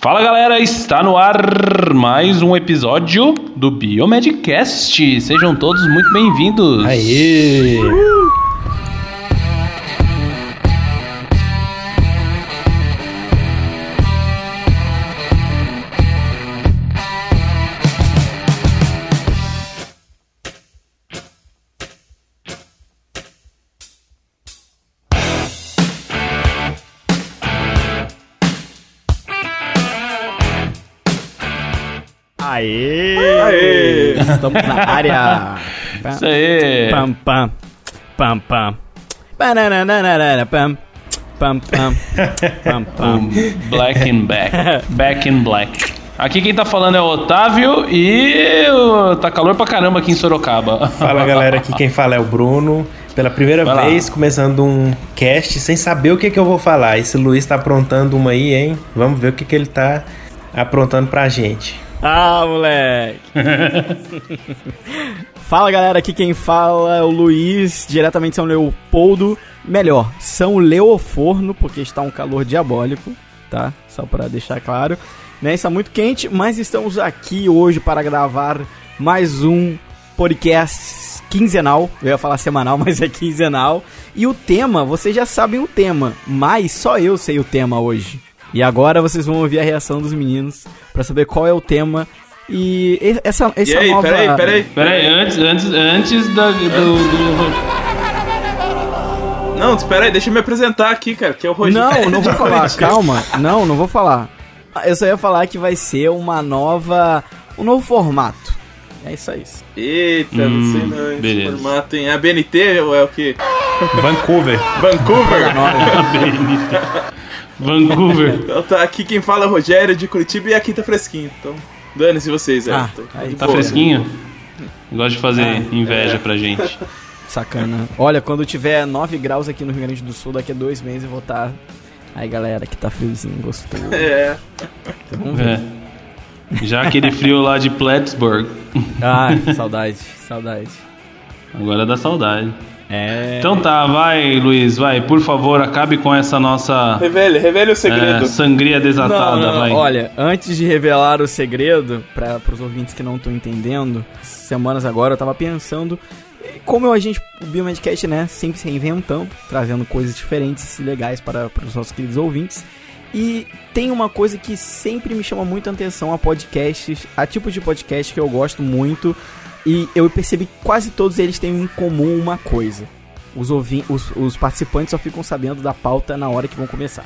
Fala galera, está no ar mais um episódio do Biomedcast. Sejam todos muito bem-vindos. Aê! Aê! Estamos na área. Isso aí. Pam, pam. Pam, pam. Pam. Pam, pam. Pam, pam. Black and Back. Back in Black. Aqui quem tá falando é o Otávio e tá calor pra caramba aqui em Sorocaba. Fala galera, aqui quem fala é o Bruno. Pela primeira Vai lá. vez começando um cast sem saber o que, que eu vou falar. Esse Luiz tá aprontando uma aí, hein? Vamos ver o que, que ele tá aprontando pra gente. Ah, moleque! fala galera, aqui quem fala é o Luiz, diretamente São Leopoldo. Melhor, São Leoforno, porque está um calor diabólico, tá? Só pra deixar claro. Né? Está muito quente, mas estamos aqui hoje para gravar mais um podcast quinzenal. Eu ia falar semanal, mas é quinzenal. E o tema, vocês já sabem o tema, mas só eu sei o tema hoje. E agora vocês vão ouvir a reação dos meninos pra saber qual é o tema. E essa, essa E aí, nova... peraí, peraí. Pera aí, antes, antes, antes da, do, do- Não, espera aí, deixa eu me apresentar aqui, cara, que é o Rogério. Não, não vou falar, calma. Não, não vou falar. Eu só ia falar que vai ser uma nova. um novo formato. É isso aí. Eita, Hum, não sei não, esse beleza. formato em ABNT ou é o quê? Vancouver. Vancouver? Vancouver. Então tá, aqui quem fala é o Rogério de Curitiba e aqui tá fresquinho, então dane-se vocês, é. Ah, Então, Tá boa. fresquinho? Gosto de fazer Ah, inveja pra gente. Sacana. Olha, quando tiver 9 graus aqui no Rio Grande do Sul, daqui a dois meses eu vou estar. Aí galera, que tá friozinho, gostoso. É, Vamos ver. É. Já aquele frio lá de Plattsburgh. Ah, saudade, saudade. Agora dá saudade. É. Então tá, vai, Luiz, vai. Por favor, acabe com essa nossa revele, revele o é, segredo. sangria desatada, Não, não, vai. Olha, antes de revelar o segredo, para os ouvintes que não estão entendendo, semanas agora eu tava pensando eh, como a gente, o Biomedcast, né, sempre se reinventando, trazendo coisas diferentes e legais para, para os nossos queridos ouvintes. E tem uma coisa que sempre me chama muito a atenção a podcasts, a tipos de podcast que eu gosto muito. E eu percebi que quase todos eles têm em comum uma coisa. Os, os, os participantes só ficam sabendo da pauta na hora que vão começar.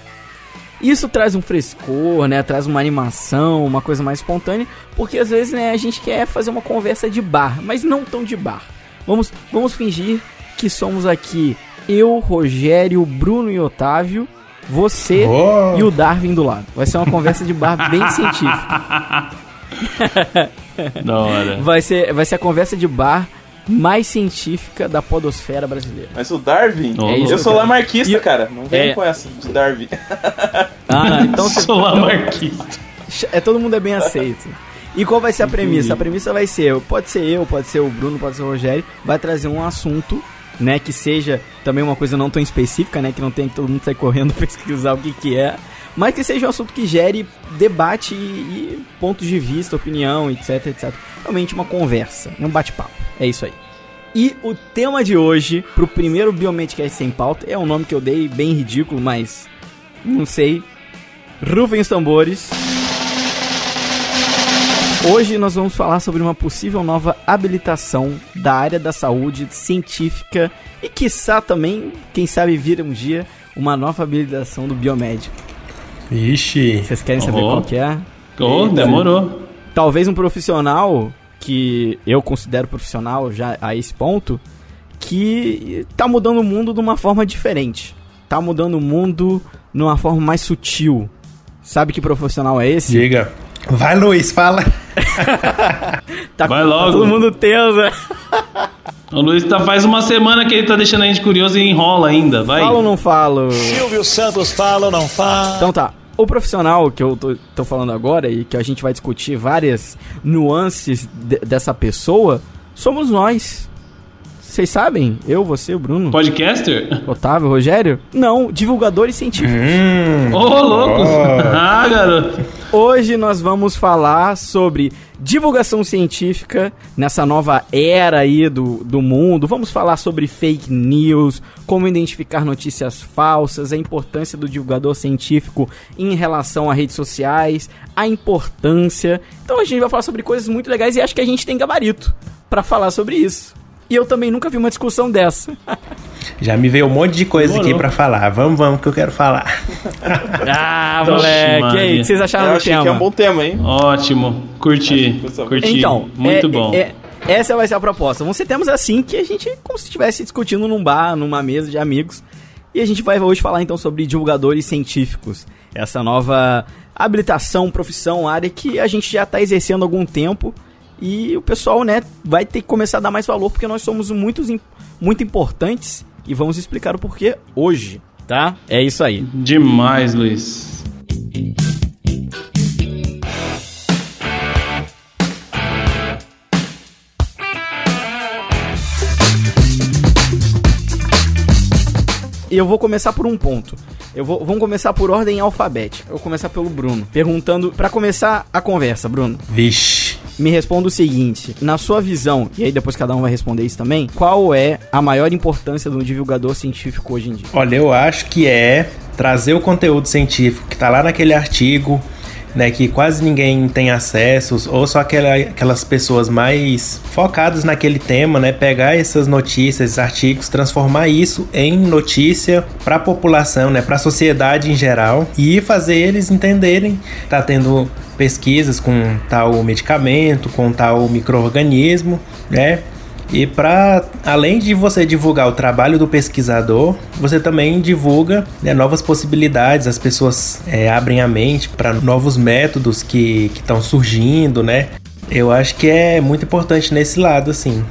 Isso traz um frescor, né? Traz uma animação, uma coisa mais espontânea, porque às vezes, né, a gente quer fazer uma conversa de bar, mas não tão de bar. Vamos, vamos fingir que somos aqui eu, Rogério, Bruno e Otávio, você Oh. e o Darwin do lado. Vai ser uma conversa de bar bem científica. Da hora. Vai ser, vai ser a conversa de bar mais científica da podosfera brasileira. Mas o Darwin, É isso, eu sou cara. lamarquista, cara. Não vem É. com essa de Darwin. Ah, então você Sou lamarquista. É, todo mundo é bem aceito. E qual vai ser a premissa? A premissa vai ser, pode ser eu, pode ser o Bruno, pode ser o Rogério, vai trazer um assunto, né, que seja também uma coisa não tão específica, né, que não tem que todo mundo sair correndo pesquisar o que que é, mas que seja um assunto que gere debate e, e pontos de vista, opinião, etc, etc. Realmente uma conversa, um bate-papo. É isso aí. E o tema de hoje, pro primeiro Biomedcast sem pauta, é um nome que eu dei bem ridículo, mas não sei. Rufem os tambores. Hoje nós vamos falar sobre uma possível nova habilitação da área da saúde científica e quiçá também, quem sabe vir um dia, uma nova habilitação do biomédico. Ixi. Vocês querem saber Oh. qual que é? Oh, demorou. Talvez um profissional que eu considero profissional já a esse ponto, que tá mudando o mundo de uma forma diferente. Tá mudando o mundo numa forma mais sutil. Sabe que profissional é esse? Diga. Vai, Luiz, fala. Tá, Vai tá logo. todo mundo tenso. O Luiz tá, faz uma semana que ele tá deixando a gente curioso e enrola ainda, vai. Falo ou não falo? Silvio Santos fala ou não fala? Então tá. O profissional que eu tô, tô falando agora e que a gente vai discutir várias nuances de- dessa pessoa somos nós. Vocês sabem? Eu, você, o Bruno, Podcaster? Otávio, Rogério? Não, divulgadores científicos. Hum. Ô, louco! Oh. ah, garoto. Hoje nós vamos falar sobre divulgação científica nessa nova era aí do, do mundo. Vamos falar sobre fake news, como identificar notícias falsas, a importância do divulgador científico em relação a redes sociais, a importância. Então a gente vai falar sobre coisas muito legais e acho que a gente tem gabarito para falar sobre isso. E eu também nunca vi uma discussão dessa. Já me veio um monte de coisa Demorou. aqui pra falar. Vamos, vamos, que eu quero falar. ah, Oxe, moleque, e aí, o que vocês acharam Eu do achei tema? que é um bom tema, hein? Ótimo. Curti. Curti. Então, Muito é- bom. é- essa vai ser a proposta. Vão ser temas assim que a gente, como se estivesse discutindo num bar, numa mesa de amigos. E a gente vai hoje falar então sobre divulgadores científicos. Essa nova habilitação, profissão, área que a gente já está exercendo há algum tempo. E o pessoal, né, vai ter que começar a dar mais valor porque nós somos muitos, muito importantes. E vamos explicar o porquê hoje, tá? É isso aí. Demais, Luiz. E eu vou começar por um ponto. Eu vou, vamos começar por ordem alfabética. Eu vou começar pelo Bruno. Perguntando, pra começar a conversa, Bruno, Vixe. Me responda o seguinte: na sua visão, e aí depois cada um vai responder isso também, qual é a maior importância do divulgador científico hoje em dia? Olha, eu acho que é trazer o conteúdo científico que tá lá naquele artigo, né, que quase ninguém tem acesso, ou só aquela- aquelas pessoas mais focadas naquele tema, né, pegar essas notícias, esses artigos, transformar isso em notícia para a população, né, para a sociedade em geral e fazer eles entenderem, tá tendo pesquisas com tal medicamento, com tal microorganismo, né? E para além de você divulgar o trabalho do pesquisador, você também divulga né, novas possibilidades. As pessoas é, abrem a mente para novos métodos que estão surgindo, né? Eu acho que é muito importante nesse lado, assim.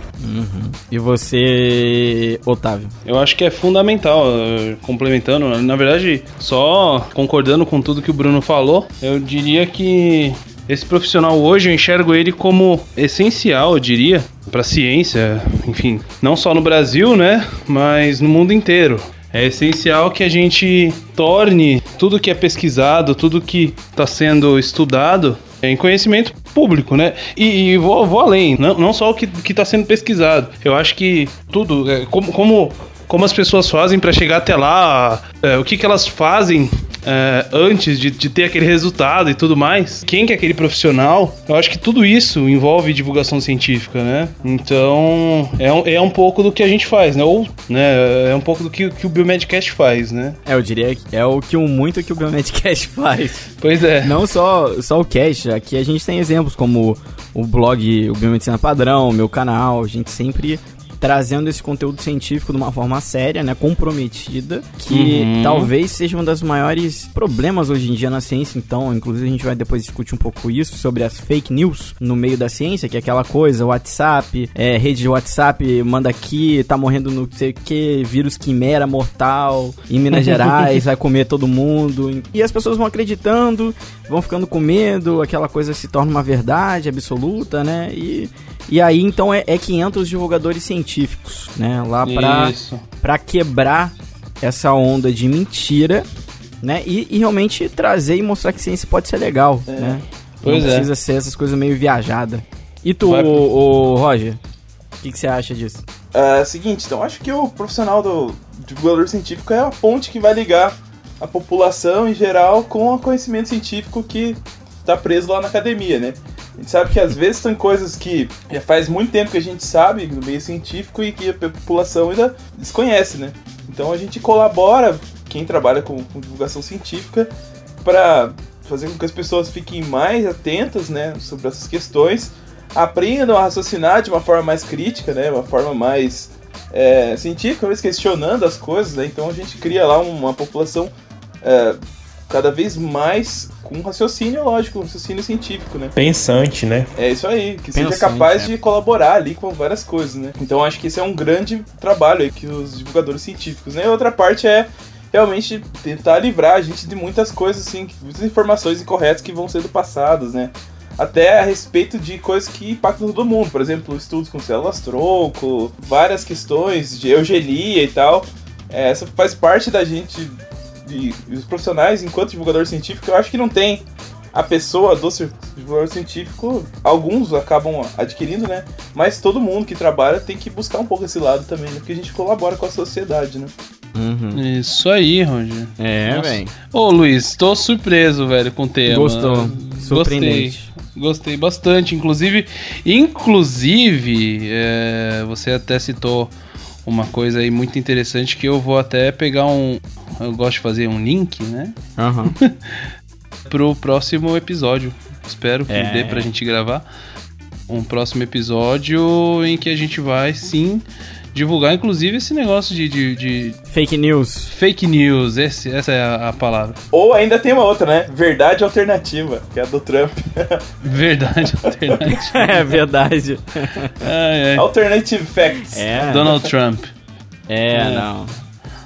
E você, Otávio? Eu acho que é fundamental, eh, complementando, na verdade, só concordando com tudo que o Bruno falou, eu diria que esse profissional hoje eu enxergo ele como essencial, eu diria, para a ciência, enfim, não só no Brasil, né, mas no mundo inteiro. É essencial que a gente torne tudo que é pesquisado, tudo que está sendo estudado em conhecimento público, né? E, e vou, vou além, não, não só o que está sendo pesquisado. Eu acho que tudo, é, como, como, como as pessoas fazem para chegar até lá, é, o que, que elas fazem é, antes de, de ter aquele resultado e tudo mais. Quem que é aquele profissional? Eu acho que tudo isso envolve divulgação científica, né? Então é um, é um pouco do que a gente faz, né? Ou né, é um pouco do que, que o Biomedcast faz, né? É, eu diria que é o que o muito que o Biomedcast faz. Pois é. Não só, só o cast, aqui a gente tem exemplos como o blog, o Biomedicina Padrão, o meu canal, a gente sempre trazendo esse conteúdo científico de uma forma séria, né, comprometida, que Uhum. talvez seja um dos maiores problemas hoje em dia na ciência, então, inclusive a gente vai depois discutir um pouco isso, sobre as fake news no meio da ciência, que é aquela coisa, WhatsApp, é, rede de WhatsApp, manda aqui, tá morrendo no sei o que, vírus quimera mortal, em Minas Gerais, vai comer todo mundo, e as pessoas vão acreditando, vão ficando com medo, aquela coisa se torna uma verdade absoluta, né, e... E aí, então, é, é que entra os divulgadores científicos, né? Lá pra, Isso. pra quebrar essa onda de mentira, né? E, e realmente trazer e mostrar que ciência pode ser legal, né? Pois Não é. precisa ser essas coisas meio viajadas. E tu, Vai- ô, ô, Roger? O que, que você acha disso? É, seguinte, então acho que o profissional do divulgador científico é a ponte que vai ligar a população em geral com o conhecimento científico que tá preso lá na academia, né? A gente sabe que às vezes tem coisas que já faz muito tempo que a gente sabe no meio científico e que a população ainda desconhece, né? Então a gente colabora, quem trabalha com, com divulgação científica, para fazer com que as pessoas fiquem mais atentas, né, sobre essas questões, aprendam a raciocinar de uma forma mais crítica, né, uma forma mais é, científica, mas questionando as coisas, né? Então a gente cria lá uma população é, cada vez mais com raciocínio lógico, um raciocínio científico, né? Pensante, né? É isso aí, que seja Pensante, capaz é. de colaborar ali com várias coisas, né? Então acho que esse é um grande trabalho aí que os divulgadores científicos, né? E outra parte é realmente tentar livrar a gente de muitas coisas, assim, muitas informações incorretas que vão sendo passadas, né? até a respeito de coisas que impactam todo mundo. Por exemplo, estudos com células tronco, várias questões de eugenia e tal. É, essa faz parte da gente, de, os profissionais, enquanto divulgador científico, eu acho que não tem a pessoa do divulgador científico, alguns acabam adquirindo, né? Mas todo mundo que trabalha tem que buscar um pouco esse lado também, né? Porque a gente colabora com a sociedade, né? Uhum. Isso aí, Roger. É, velho. Ô, Luiz, tô surpreso, velho, com o tema. Gostou. Gostei. Surpreendente. Gostei bastante. Inclusive, inclusive, é, você até citou uma coisa aí muito interessante que eu vou até pegar um. Eu gosto de fazer um link, né? Aham. Pro próximo episódio. Espero que É. dê pra gente gravar um próximo episódio em que a gente vai sim divulgar, inclusive, esse negócio de, de- de Fake news. fake news. Esse- essa é a, a palavra. Ou ainda tem uma outra, né? Verdade alternativa, que é a do Trump. Verdade alternativa. é verdade. Ai, ai. Alternative Facts. É. Donald Trump. É, É. não.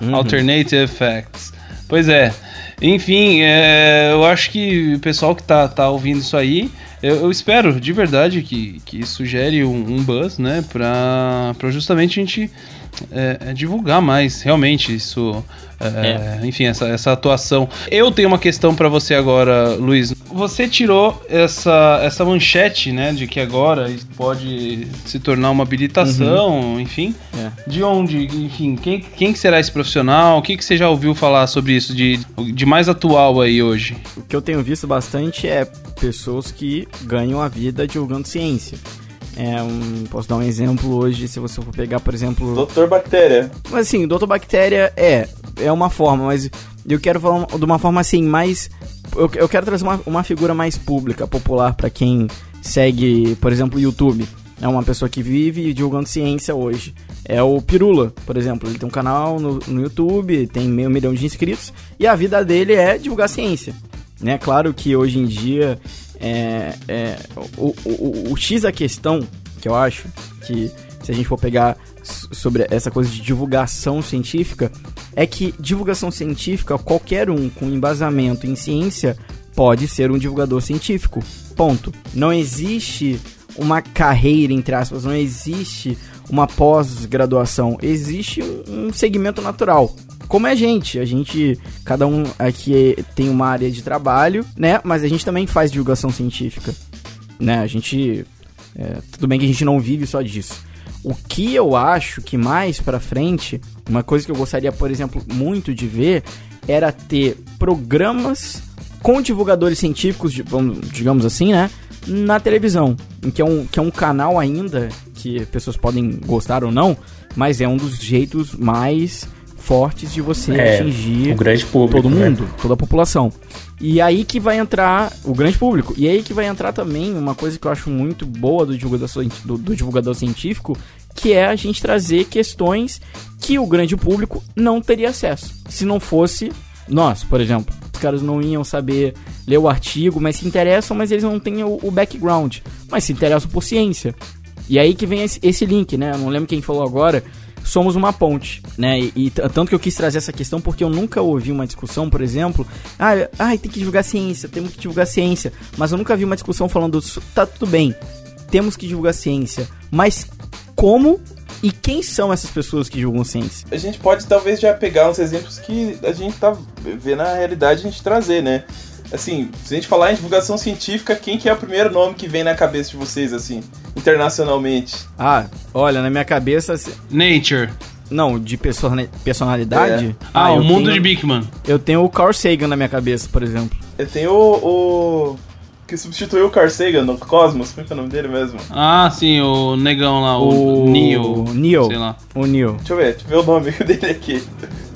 Uhum. Alternative Facts. Pois é. Enfim, é, eu acho que o pessoal que tá, tá ouvindo isso aí, eu, eu espero de verdade que, que isso gere um, um buzz, né? Pra, pra justamente a gente é, é, divulgar mais, realmente, isso. é, Enfim, essa, essa atuação. Eu tenho uma questão pra você agora, Luiz. Você tirou essa, essa manchete, né? De que agora isso pode se tornar uma habilitação, enfim. É. De onde, enfim, quem, quem que será esse profissional? O que, que você já ouviu falar sobre isso de, de mais atual aí hoje? O que eu tenho visto bastante é pessoas que ganham a vida divulgando ciência. É um, posso dar um exemplo hoje, se você for pegar, por exemplo. Doutor Bactéria. Mas assim, Doutor Bactéria é, é uma forma, mas eu quero falar de uma forma assim, mais. Eu, eu quero trazer uma, uma figura mais pública, popular, pra quem segue, por exemplo, o YouTube. É uma pessoa que vive divulgando ciência hoje. É o Pirula, por exemplo. Ele tem um canal no, no YouTube, tem meio milhão de inscritos, e a vida dele é divulgar ciência. Né? Claro que hoje em dia é, é, o, o, o, o X da questão, que eu acho, que se a gente for pegar sobre essa coisa de divulgação científica, é que divulgação científica, qualquer um com embasamento em ciência pode ser um divulgador científico. Ponto. Não existe uma carreira, entre aspas, não existe uma pós-graduação, existe um, segmento natural. Como é a gente, a gente, cada um aqui tem uma área de trabalho, né? Mas a gente também faz divulgação científica, né? A gente, é, tudo bem que a gente não vive só disso. O que eu acho que mais pra frente, uma coisa que eu gostaria, por exemplo, muito de ver, era ter programas com divulgadores científicos, digamos assim, né? Na televisão, que é um, que é um canal ainda que pessoas podem gostar ou não, mas é um dos jeitos mais fortes de você É, atingir O grande público. todo né? mundo, toda a população. E aí que vai entrar o grande público. E aí que vai entrar também uma coisa que eu acho muito boa do divulgador, do, do divulgador científico, que é a gente trazer questões que o grande público não teria acesso. Se não fosse nós, por exemplo. Os caras não iam saber ler o artigo, mas se interessam, mas eles não têm o, o background. Mas se interessam por ciência. E aí que vem esse, esse link, né? Eu não lembro quem falou agora. Somos uma ponte, né? E, e tanto que eu quis trazer essa questão porque eu nunca ouvi uma discussão, por exemplo, ah, ai, tem que divulgar ciência, temos que divulgar ciência. Mas eu nunca vi uma discussão falando, "Su- tá tudo bem, temos que divulgar ciência. Mas como e quem são essas pessoas que divulgam ciência? A gente pode talvez já pegar uns exemplos que a gente tá vendo na realidade a gente trazer, né? Assim, se a gente falar em divulgação científica, quem que é o primeiro nome que vem na cabeça de vocês, assim, internacionalmente? Ah, olha, na minha cabeça, Nature. não, de persona- personalidade. Ah, o eu mundo tenho- de Bigman. Eu tenho o Carl Sagan na minha cabeça, por exemplo. Eu tenho o, o que substituiu o Carl Sagan no Cosmos, como é que é o nome dele mesmo? Ah, sim, o negão lá, o, O Neo. Neo. Sei lá. O Neil. Deixa eu ver, deixa eu ver o nome dele aqui.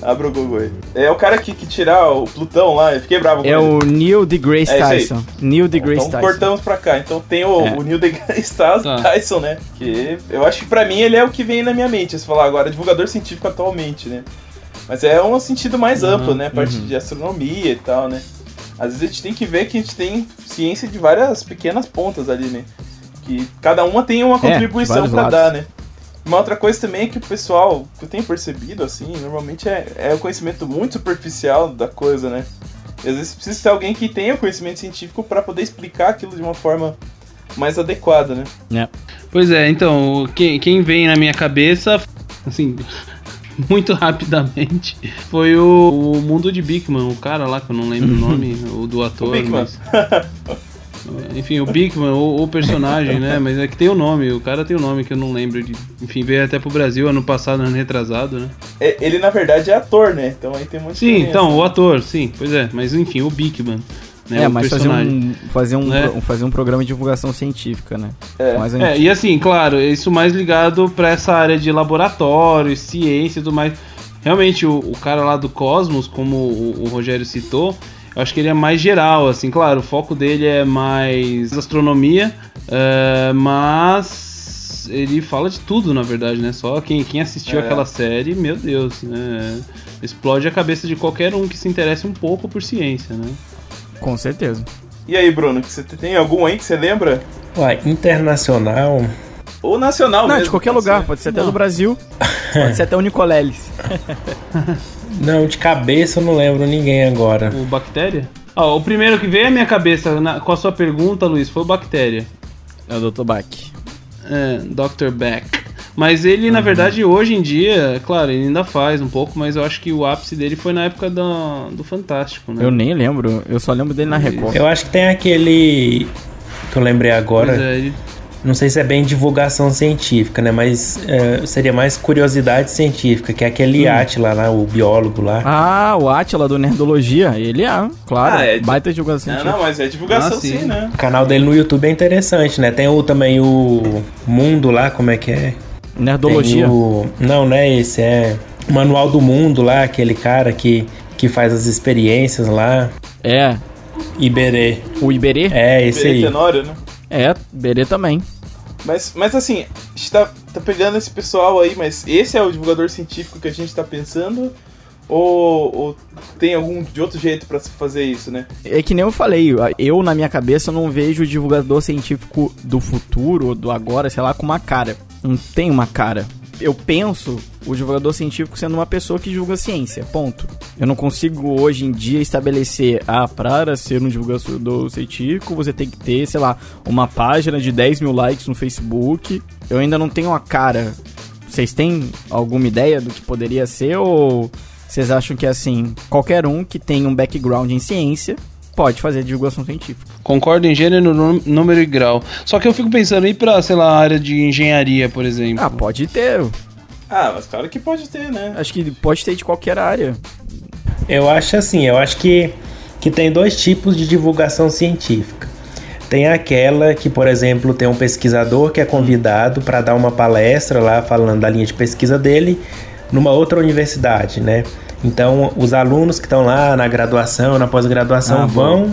Abra o Google aí. É o cara que, que tirar o Plutão lá, eu fiquei bravo com É ele. o Neil deGrasse É. Tyson. Neil deGrasse Então Tyson. cortamos pra cá. Então tem o, É. o Neil deGrasse Tyson, Tá. Tyson, né? Que eu acho que pra mim ele é o que vem na minha mente. Se falar agora, divulgador científico atualmente, né? Mas é um sentido mais Uhum, amplo, né? A parte uhum. de astronomia e tal, né? Às vezes a gente tem que ver que a gente tem ciência de várias pequenas pontas ali, né? Que cada uma tem uma É, contribuição pra lados. dar, né? Uma outra coisa também é que o pessoal, que eu tenho percebido, assim, normalmente é, é o conhecimento muito superficial da coisa, né? E às vezes precisa ter alguém que tenha conhecimento científico para poder explicar aquilo de uma forma mais adequada, né? É. Pois é, então, quem, quem vem na minha cabeça, assim, muito rapidamente, foi o, o Mundo de Bigman, o cara lá, que eu não lembro o nome, o do ator. O mas- enfim, o Bigman, o, o personagem, né? Mas é que tem o nome, o cara tem o nome que eu não lembro. De, enfim, veio até pro Brasil ano passado, ano retrasado, né? É, Ele, na verdade, é ator, né? Então aí tem muito Sim, então, o ator, sim, pois é. Mas enfim, o Bigman. Né, é, o mas fazer um, fazer, um, É. pro- fazer um programa de divulgação científica, né? É. Mais É, e assim, claro, isso mais ligado pra essa área de laboratório, ciência e tudo mais. Realmente, o, o cara lá do Cosmos, como o, o Rogério citou, eu acho que ele é mais geral, assim, claro, o foco dele é mais astronomia, é, mas ele fala de tudo, na verdade, né? Só quem, quem assistiu É. aquela série, meu Deus, né? Explode a cabeça de qualquer um que se interesse um pouco por ciência, né? Com certeza. E aí, Bruno, você tem algum aí que você lembra? Ué, internacional. Ou nacional Não, mesmo, de qualquer pode lugar, ser. pode ser até Não. do Brasil, pode ser até o Nicoleles. Não, de cabeça eu não lembro ninguém agora. O Bactéria? Ó, o primeiro que veio à minha cabeça na- com a sua pergunta, Luiz, foi o Bactéria. É o Dr. Bach. É, Dr. Beck. Mas ele, Uhum. na verdade, hoje em dia, claro, ele ainda faz um pouco, mas eu acho que o ápice dele foi na época do, do Fantástico, né? Eu nem lembro, eu só lembro dele na Record. Eu acho que tem aquele que eu lembrei agora. Pois é, ele- Não sei se é bem divulgação científica, né? Mas é, seria mais curiosidade científica, que é aquele Atila lá, o biólogo lá. Ah, o Atila do Nerdologia, ele é, claro, Ah, é. baita divulgação Não, científica. não, mas é divulgação Ah, sim. sim. né? O canal dele no YouTube é interessante, né? Tem o, também o Mundo lá, como é que é? Nerdologia. Tem o... Não, não é esse, é o Manual do Mundo lá, aquele cara que, que faz as experiências lá. É, Iberê. o Iberê? É, esse aí. Tenório, né? É, Iberê também. Mas, mas assim, a gente tá, tá pegando esse pessoal aí, mas esse é o divulgador científico que a gente tá pensando? Ou, ou tem algum de outro jeito pra se fazer isso, né? É que nem eu falei, eu na minha cabeça não vejo o divulgador científico do futuro ou do agora, sei lá, com uma cara. Não tem uma cara. Eu penso o divulgador científico sendo uma pessoa que divulga ciência, ponto. Eu não consigo hoje em dia estabelecer, ah, para ser um divulgador científico você tem que ter, sei lá, uma página de 10 mil likes no Facebook. Eu ainda não tenho uma cara. Vocês têm alguma ideia do que poderia ser ou vocês acham que assim, qualquer um que tenha um background em ciência pode fazer divulgação científica? Concordo em gênero, nú- número e grau. Só que eu fico pensando aí pra, sei lá, área de engenharia, por exemplo. Ah, pode ter. Ah, mas claro que pode ter, né? Acho que pode ter de qualquer área. Eu acho assim, eu acho que, que tem dois tipos de divulgação científica. Tem aquela que, por exemplo, tem um pesquisador que é convidado para dar uma palestra lá falando da linha de pesquisa dele numa outra universidade, né? Então, os alunos que estão lá na graduação, na pós-graduação, Ah, vão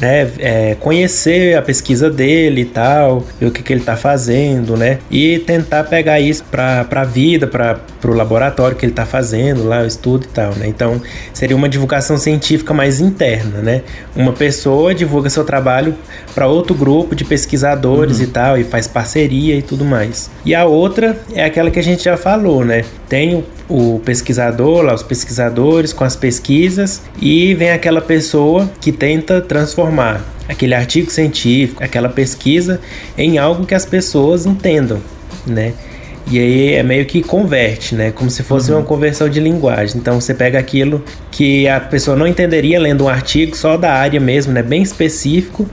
né, é, conhecer a pesquisa dele e tal, ver o que, que ele está fazendo, né? E tentar pegar isso para a vida, para o laboratório que ele está fazendo lá, o estudo e tal, né? Então, seria uma divulgação científica mais interna, né? Uma pessoa divulga seu trabalho para outro grupo de pesquisadores e tal, e faz parceria e tudo mais. E a outra é aquela que a gente já falou, né? Tem o, pesquisador, lá, os pesquisadores com as pesquisas, e vem aquela pessoa que tenta transformar aquele artigo científico, aquela pesquisa, em algo que as pessoas entendam, né? E aí é meio que converte, né? Como se fosse uma conversão de linguagem. Então você pega aquilo que a pessoa não entenderia lendo um artigo só da área mesmo, né? Bem específico.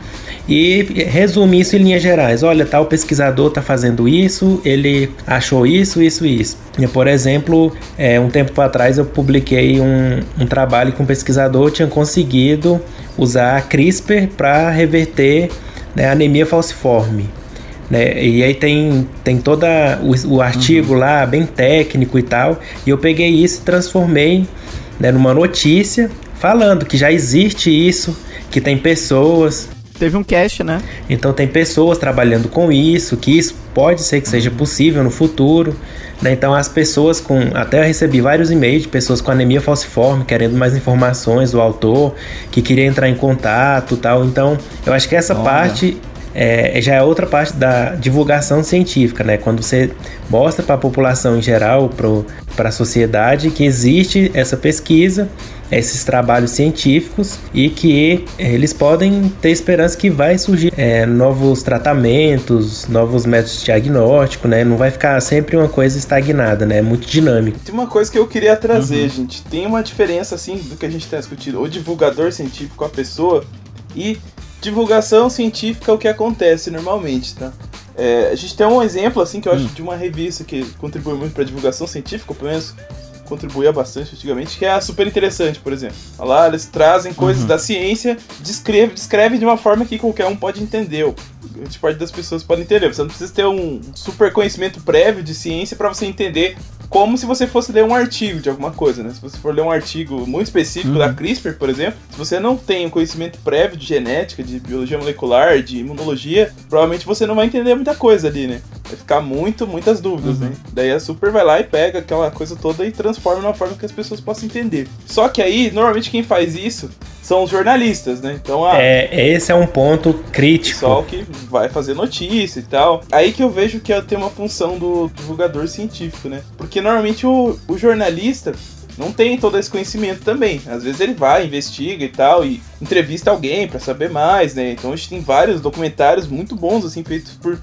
E resume isso em linhas gerais. Olha, tal pesquisador está fazendo isso, ele achou isso, isso, isso. E, por exemplo, é, um tempo atrás eu publiquei um, um trabalho que um pesquisador tinha conseguido usar CRISPR para reverter né, anemia falciforme. Né? E aí tem, tem todo o, o artigo lá, bem técnico e tal. E eu peguei isso e transformei né, numa notícia falando que já existe isso, que tem pessoas. Teve um cast, né? Então tem pessoas trabalhando com isso, que isso pode ser que seja possível no futuro. Né? Então as pessoas com. Até eu recebi vários e-mails de pessoas com anemia falciforme, querendo mais informações do autor, que queria entrar em contato tal. Então, eu acho que essa Olha. parte é, já é outra parte da divulgação científica, né? Quando você mostra para a população em geral, para a sociedade, que existe essa pesquisa esses trabalhos científicos e que eles podem ter esperança que vai surgir é, novos tratamentos, novos métodos diagnósticos, né? Não vai ficar sempre uma coisa estagnada, né? É muito dinâmico. Tem uma coisa que eu queria trazer, uhum. gente. Tem uma diferença, assim, do que a gente está discutindo. O divulgador científico, a pessoa, e divulgação científica, o que acontece normalmente, tá? É, a gente tem um exemplo, assim, que eu acho hum. de uma revista que contribui muito para divulgação científica, pelo menos contribuía bastante antigamente, que é a super interessante, por exemplo. Lá eles trazem coisas uhum. da ciência, descreve, descreve de uma forma que qualquer um pode entender, ou grande parte das pessoas pode entender. Você não precisa ter um super conhecimento prévio de ciência para você entender como se você fosse ler um artigo de alguma coisa, né? Se você for ler um artigo muito específico uhum. da CRISPR, por exemplo, se você não tem um conhecimento prévio de genética, de biologia molecular, de imunologia, provavelmente você não vai entender muita coisa ali, né? Vai ficar muito, muitas dúvidas, uhum. né? Daí a Super vai lá e pega aquela coisa toda e transforma numa forma que as pessoas possam entender. Só que aí, normalmente quem faz isso são os jornalistas, né? Então, ah, é, esse é um ponto crítico. Pessoal que vai fazer notícia e tal. Aí que eu vejo que tem uma função do divulgador científico, né? Porque normalmente o, o jornalista não tem todo esse conhecimento também. Às vezes ele vai, investiga e tal, e entrevista alguém para saber mais, né? Então a gente tem vários documentários muito bons, assim, feitos por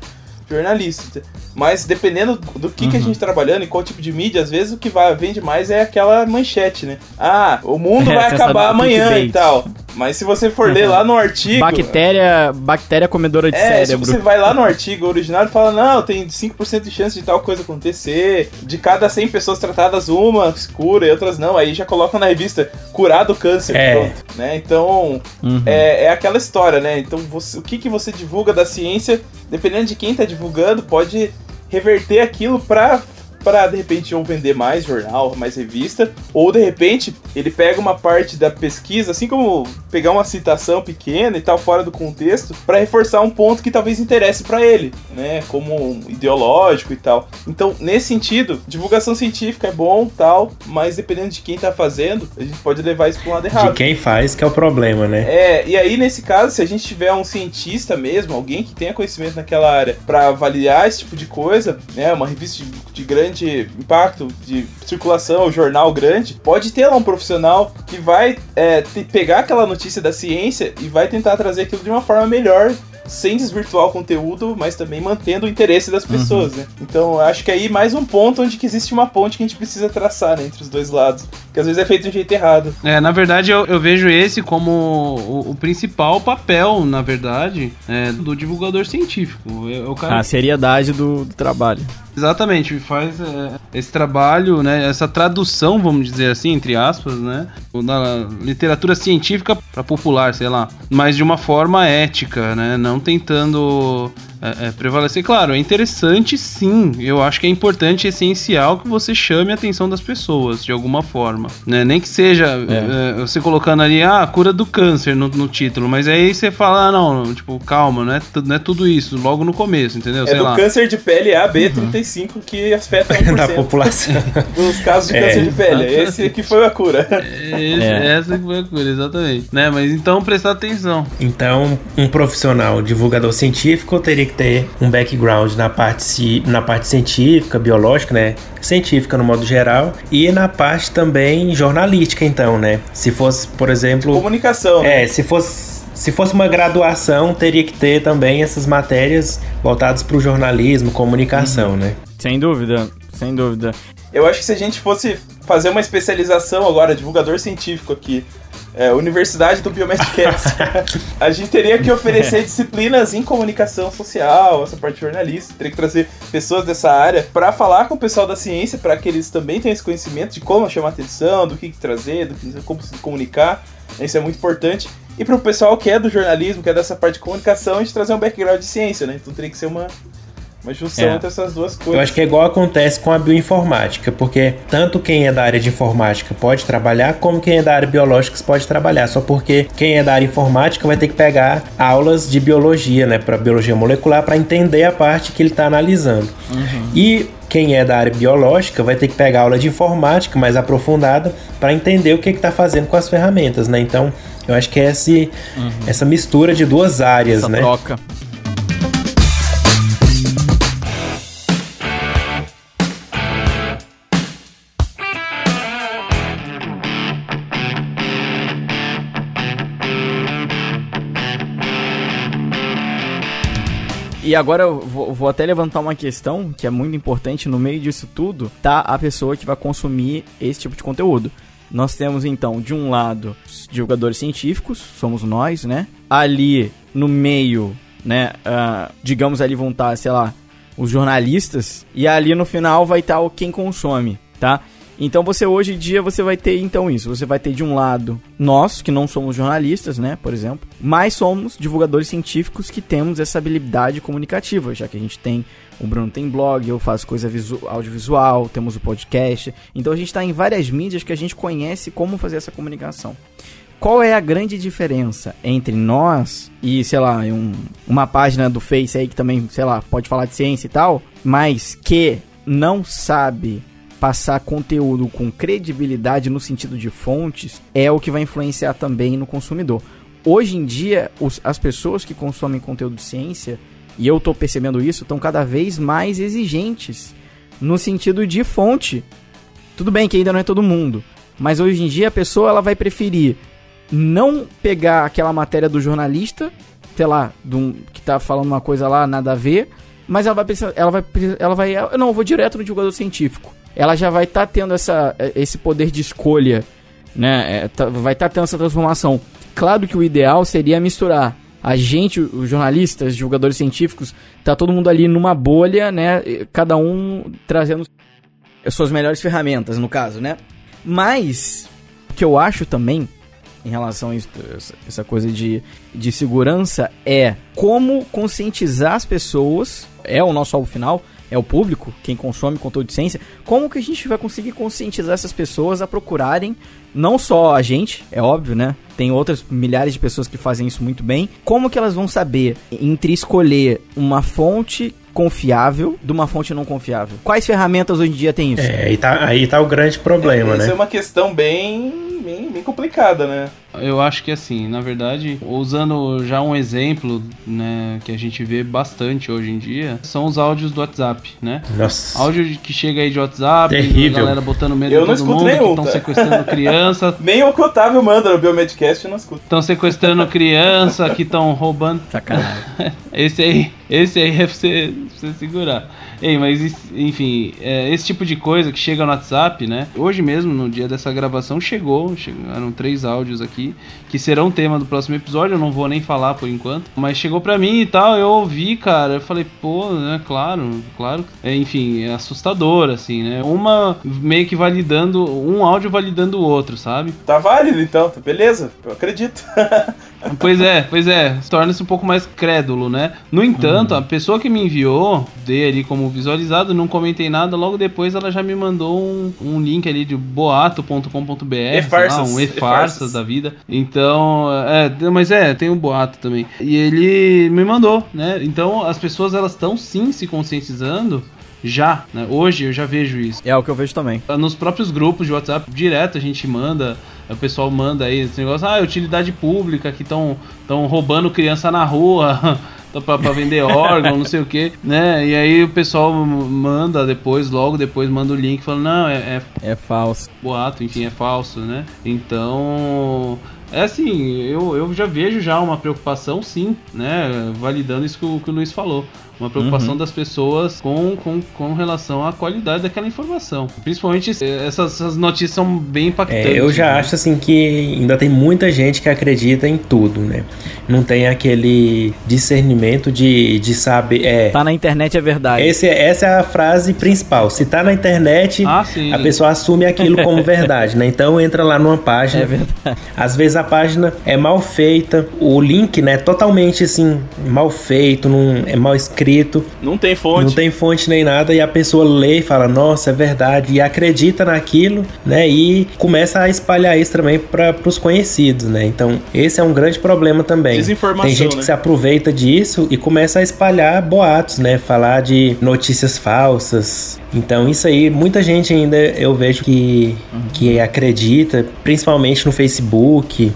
jornalista. Mas dependendo do que, uhum. que a uhum. gente tá trabalhando e qual tipo de mídia, às vezes o que vai, vende mais é aquela manchete, né? Ah, o mundo vai acabar amanhã e tal. Mas se você for ler lá no artigo. Bactéria, bactéria comedora de é, cérebro. Se você vai lá no artigo original e fala, não, tem 5% de chance de tal coisa acontecer. De cada 100 pessoas tratadas, uma cura e outras não. Aí já colocam na revista curado o câncer. É. Pronto, né? Então, uhum. é, é aquela história, né? Então, você, o que, que você divulga da ciência, dependendo de quem tá divulgando, pode reverter aquilo para para de repente ou vender mais jornal, mais revista, ou de repente ele pega uma parte da pesquisa, assim como pegar uma citação pequena e tal fora do contexto, para reforçar um ponto que talvez interesse para ele, né, como ideológico e tal. Então, nesse sentido, divulgação científica é bom, tal, mas dependendo de quem tá fazendo, a gente pode levar isso para um lado errado. De quem faz que é o problema, né? É, e aí nesse caso, se a gente tiver um cientista mesmo, alguém que tenha conhecimento naquela área para avaliar esse tipo de coisa, né, uma revista de, de grande grande impacto de circulação, jornal grande, pode ter lá um profissional que vai é, pegar aquela notícia da ciência e vai tentar trazer aquilo de uma forma melhor sem desvirtuar o conteúdo, mas também mantendo o interesse das pessoas, uhum. né? Então, acho que aí mais um ponto onde que existe uma ponte que a gente precisa traçar, né, entre os dois lados, que às vezes é feito de um jeito errado. É, na verdade, eu, eu vejo esse como o, o, principal papel, na verdade, é, do divulgador científico. É, o cara... A seriedade do, do trabalho. Exatamente, faz é, esse trabalho, né, essa tradução, vamos dizer assim, entre aspas, né, da literatura científica para popular, sei lá, mas de uma forma ética, né, não tentando é, é, prevalecer. Claro, é interessante sim. Eu acho que é importante, essencial que você chame a atenção das pessoas de alguma forma. Né? Nem que seja é. é você colocando ali ah, a cura do câncer no, no, título, mas aí você fala, ah, não, tipo, calma, não é, não é tudo isso, logo no começo, entendeu? É Sei do lá. câncer de pele A, B35 uhum. que afeta 1% da população. Dos casos de câncer de pele. Esse que foi a cura. Esse, essa que foi a cura, exatamente. Né? Mas então prestar atenção. Então, um profissional divulgador científico teria que ter um background na parte, na parte científica, biológica, né? Científica no modo geral, e na parte também jornalística, então, né? Se fosse, por exemplo. Comunicação. É, né? se fosse. Se fosse uma graduação, teria que ter também essas matérias voltadas para o jornalismo, comunicação, uhum. né? Sem dúvida, sem dúvida. Eu acho que se a gente fosse fazer uma especialização agora, divulgador científico aqui, é, Universidade do Biomedcast, a gente teria que oferecer disciplinas em comunicação social, essa parte jornalista, teria que trazer pessoas dessa área para falar com o pessoal da ciência, para que eles também tenham esse conhecimento de como chamar atenção, do que, que trazer, do que, como se comunicar. Isso é muito importante. E para o pessoal que é do jornalismo, que é dessa parte de comunicação, a gente trazer um background de ciência, né? Então teria que ser uma, uma junção é. entre essas duas coisas. Eu acho que é igual acontece com a bioinformática, porque tanto quem é da área de informática pode trabalhar, como quem é da área biológica pode trabalhar. Só porque quem é da área informática vai ter que pegar aulas de biologia, né, para biologia molecular, para entender a parte que ele está analisando. Uhum. E quem é da área biológica vai ter que pegar aula de informática mais aprofundada para entender o que está fazendo com as ferramentas, né? Então, eu acho que é esse, uhum. essa mistura de duas áreas, essa né? Troca. E agora eu vou, vou até levantar uma questão que é muito importante no meio disso tudo, tá a pessoa que vai consumir esse tipo de conteúdo. Nós temos então, de um lado, divulgadores científicos, somos nós, né? Ali no meio, né? Uh, digamos ali vão estar, sei lá, os jornalistas, e ali no final vai estar o quem consome, tá? Então você hoje em dia você vai ter então isso, você vai ter de um lado nós que não somos jornalistas, né, por exemplo, mas somos divulgadores científicos que temos essa habilidade comunicativa, já que a gente tem o Bruno tem blog, eu faço coisa audiovisual, temos o podcast. Então a gente está em várias mídias que a gente conhece como fazer essa comunicação. Qual é a grande diferença entre nós e, sei lá, um, uma página do Face aí que também, sei lá, pode falar de ciência e tal, mas que não sabe passar conteúdo com credibilidade no sentido de fontes é o que vai influenciar também no consumidor. Hoje em dia, os, as pessoas que consomem conteúdo de ciência, e eu estou percebendo isso, estão cada vez mais exigentes no sentido de fonte. Tudo bem que ainda não é todo mundo, mas hoje em dia a pessoa ela vai preferir não pegar aquela matéria do jornalista, sei lá, um, que está falando uma coisa lá nada a ver, mas ela vai ela vai, ela vai, eu não, eu vou direto no divulgador científico ela já vai estar tá tendo essa, esse poder de escolha, né? É, tá, vai estar tá tendo essa transformação. Claro que o ideal seria misturar a gente, os jornalistas, jogadores científicos, tá todo mundo ali numa bolha, né? Cada um trazendo suas melhores ferramentas, no caso, né? Mas, o que eu acho também, em relação a isso, essa coisa de, de segurança, é como conscientizar as pessoas, é o nosso alvo final, é o público, quem consome conteúdo de ciência, como que a gente vai conseguir conscientizar essas pessoas a procurarem não só a gente, é óbvio, né? Tem outras milhares de pessoas que fazem isso muito bem. Como que elas vão saber entre escolher uma fonte confiável de uma fonte não confiável? Quais ferramentas hoje em dia tem isso? É, aí tá, aí tá o grande problema, é, né? Essa é uma questão bem, bem, bem complicada, né? Eu acho que assim, na verdade, usando já um exemplo, né, que a gente vê bastante hoje em dia, são os áudios do WhatsApp, né? Nossa. Áudio que chega aí de WhatsApp, Terrível. a galera botando medo eu em todo mundo, nenhum, que estão tá? sequestrando criança. Nem o que o Otávio manda no Biomedcast eu não escuto. Estão sequestrando criança, que estão roubando. Sacanagem. esse aí, esse aí é pra você, pra você segurar. Ei, mas enfim, é, esse tipo de coisa que chega no WhatsApp, né? Hoje mesmo, no dia dessa gravação, chegou, chegaram três áudios aqui, que serão tema do próximo episódio, eu não vou nem falar por enquanto. Mas chegou pra mim e tal, eu ouvi, cara, eu falei, pô, né, claro, claro. É, enfim, é assustador, assim, né? Uma meio que validando, um áudio validando o outro, sabe? Tá válido então, tá beleza, eu acredito. pois é, pois é, torna-se um pouco mais crédulo, né? No entanto, uhum. a pessoa que me enviou, dei ali como visualizado, não comentei nada, logo depois ela já me mandou um, um link ali de boato.com.br, um e-farsas da vida. Então, é, mas é, tem um boato também. E ele me mandou, né? Então as pessoas elas estão sim se conscientizando já, né? Hoje eu já vejo isso. É o que eu vejo também. Nos próprios grupos de WhatsApp, direto a gente manda, o pessoal manda aí esse negócio, ah, utilidade pública, que estão roubando criança na rua. pra, pra vender órgão, não sei o que, né? E aí o pessoal manda depois, logo depois manda o link falando, não, é, é, é falso. Boato, enfim, é falso, né? Então. É assim, eu, eu já vejo já uma preocupação, sim, né? Validando isso que o, que o Luiz falou uma preocupação uhum. das pessoas com, com, com relação à qualidade daquela informação. Principalmente essas, essas notícias são bem impactantes. É, eu já né? acho assim que ainda tem muita gente que acredita em tudo, né? Não tem aquele discernimento de, de saber. É, tá na internet é verdade. Esse, é, essa é a frase principal. Se tá na internet, ah, a pessoa assume aquilo como verdade, né? Então entra lá numa página. É verdade. Às vezes a página é mal feita, o link, né, totalmente assim, mal feito, não, é mal escrito escrito. Não tem fonte. Não tem fonte nem nada e a pessoa lê e fala, nossa, é verdade, e acredita naquilo, né? E começa a espalhar isso também para os conhecidos, né? Então, esse é um grande problema também. Desinformação, tem gente né? que se aproveita disso e começa a espalhar boatos, né? Falar de notícias falsas. Então, isso aí, muita gente ainda eu vejo que, que acredita, principalmente no Facebook